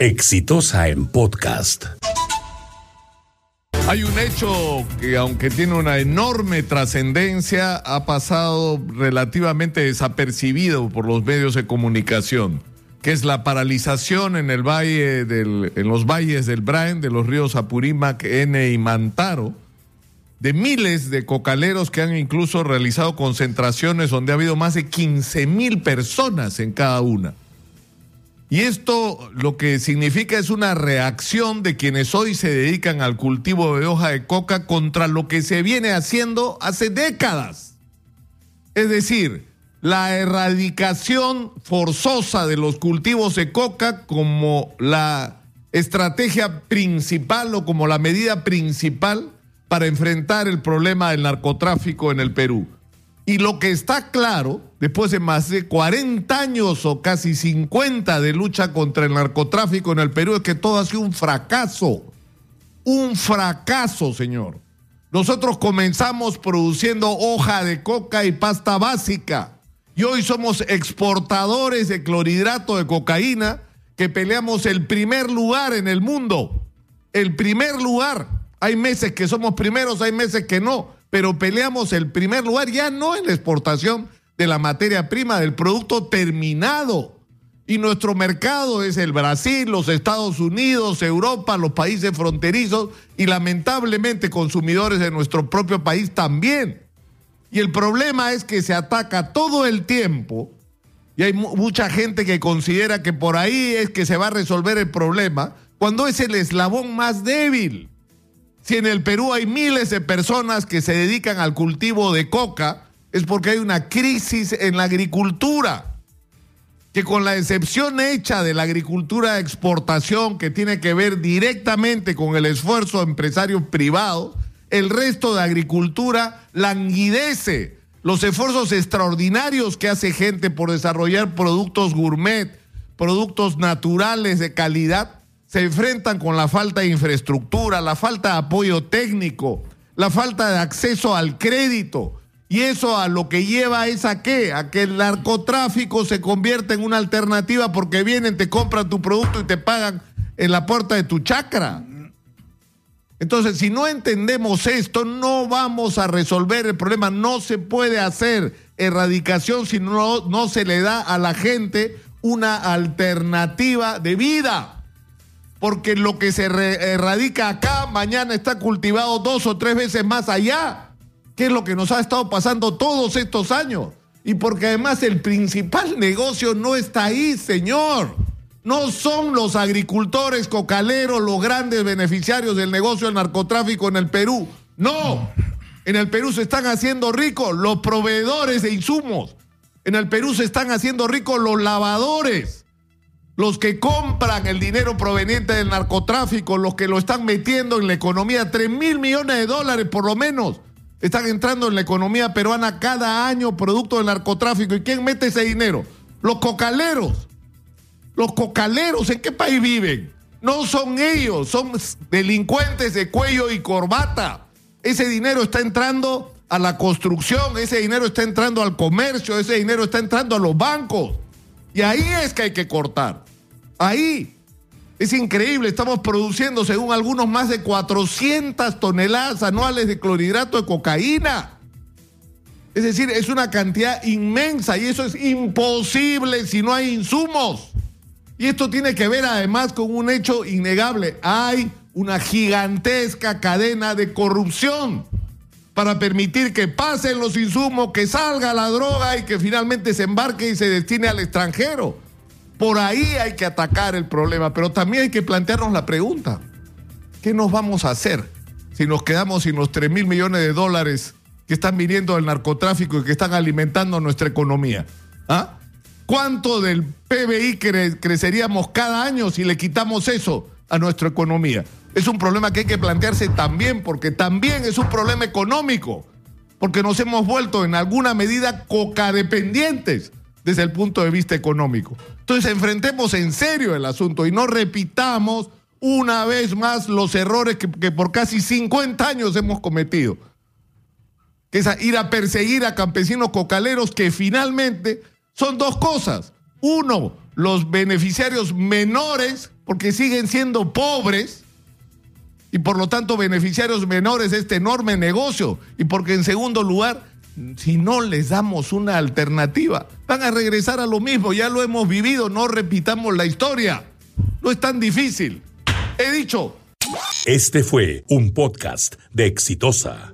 Exitosa en podcast. Hay un hecho que aunque tiene una enorme trascendencia, ha pasado relativamente desapercibido por los medios de comunicación, que es la paralización en el valle del, en los valles del Brain, de los ríos Apurímac, N y Mantaro, de miles de cocaleros que han incluso realizado concentraciones donde ha habido más de 15 mil personas en cada una. Y esto lo que significa es una reacción de quienes hoy se dedican al cultivo de hoja de coca contra lo que se viene haciendo hace décadas. Es decir, la erradicación forzosa de los cultivos de coca como la estrategia principal o como la medida principal para enfrentar el problema del narcotráfico en el Perú. Y lo que está claro, después de más de 40 años o casi 50 de lucha contra el narcotráfico en el Perú, es que todo ha sido un fracaso. Un fracaso, señor. Nosotros comenzamos produciendo hoja de coca y pasta básica. Y hoy somos exportadores de clorhidrato de cocaína que peleamos el primer lugar en el mundo. El primer lugar. Hay meses que somos primeros, hay meses que no pero peleamos el primer lugar ya no en la exportación de la materia prima, del producto terminado. Y nuestro mercado es el Brasil, los Estados Unidos, Europa, los países fronterizos y lamentablemente consumidores de nuestro propio país también. Y el problema es que se ataca todo el tiempo y hay mucha gente que considera que por ahí es que se va a resolver el problema cuando es el eslabón más débil. Si en el Perú hay miles de personas que se dedican al cultivo de coca, es porque hay una crisis en la agricultura. Que con la excepción hecha de la agricultura de exportación, que tiene que ver directamente con el esfuerzo de empresarios privados, el resto de agricultura languidece. Los esfuerzos extraordinarios que hace gente por desarrollar productos gourmet, productos naturales de calidad, se enfrentan con la falta de infraestructura, la falta de apoyo técnico, la falta de acceso al crédito. Y eso a lo que lleva es a qué? A que el narcotráfico se convierta en una alternativa porque vienen, te compran tu producto y te pagan en la puerta de tu chacra. Entonces, si no entendemos esto, no vamos a resolver el problema. No se puede hacer erradicación si no, no se le da a la gente una alternativa de vida porque lo que se erradica acá mañana está cultivado dos o tres veces más allá, que es lo que nos ha estado pasando todos estos años. Y porque además el principal negocio no está ahí, señor. No son los agricultores cocaleros los grandes beneficiarios del negocio del narcotráfico en el Perú. No. En el Perú se están haciendo ricos los proveedores de insumos. En el Perú se están haciendo ricos los lavadores los que compran el dinero proveniente del narcotráfico, los que lo están metiendo en la economía, 3 mil millones de dólares por lo menos, están entrando en la economía peruana cada año producto del narcotráfico. ¿Y quién mete ese dinero? Los cocaleros. Los cocaleros, ¿en qué país viven? No son ellos, son delincuentes de cuello y corbata. Ese dinero está entrando a la construcción, ese dinero está entrando al comercio, ese dinero está entrando a los bancos. Y ahí es que hay que cortar. Ahí. Es increíble, estamos produciendo, según algunos, más de 400 toneladas anuales de clorhidrato de cocaína. Es decir, es una cantidad inmensa y eso es imposible si no hay insumos. Y esto tiene que ver además con un hecho innegable. Hay una gigantesca cadena de corrupción para permitir que pasen los insumos, que salga la droga y que finalmente se embarque y se destine al extranjero. Por ahí hay que atacar el problema, pero también hay que plantearnos la pregunta, ¿qué nos vamos a hacer si nos quedamos sin los 3 mil millones de dólares que están viniendo del narcotráfico y que están alimentando nuestra economía? ¿Ah? ¿Cuánto del PBI creceríamos cada año si le quitamos eso a nuestra economía? Es un problema que hay que plantearse también, porque también es un problema económico, porque nos hemos vuelto en alguna medida cocadependientes desde el punto de vista económico. Entonces enfrentemos en serio el asunto y no repitamos una vez más los errores que, por casi 50 años hemos cometido. Que ir a perseguir a campesinos cocaleros que finalmente son dos cosas. Uno, los beneficiarios menores porque siguen siendo pobres y por lo tanto beneficiarios menores de este enorme negocio y porque en segundo lugar, si no les damos una alternativa, van a regresar a lo mismo, ya lo hemos vivido, no repitamos la historia, no es tan difícil. He dicho. Este fue un podcast de Exitosa.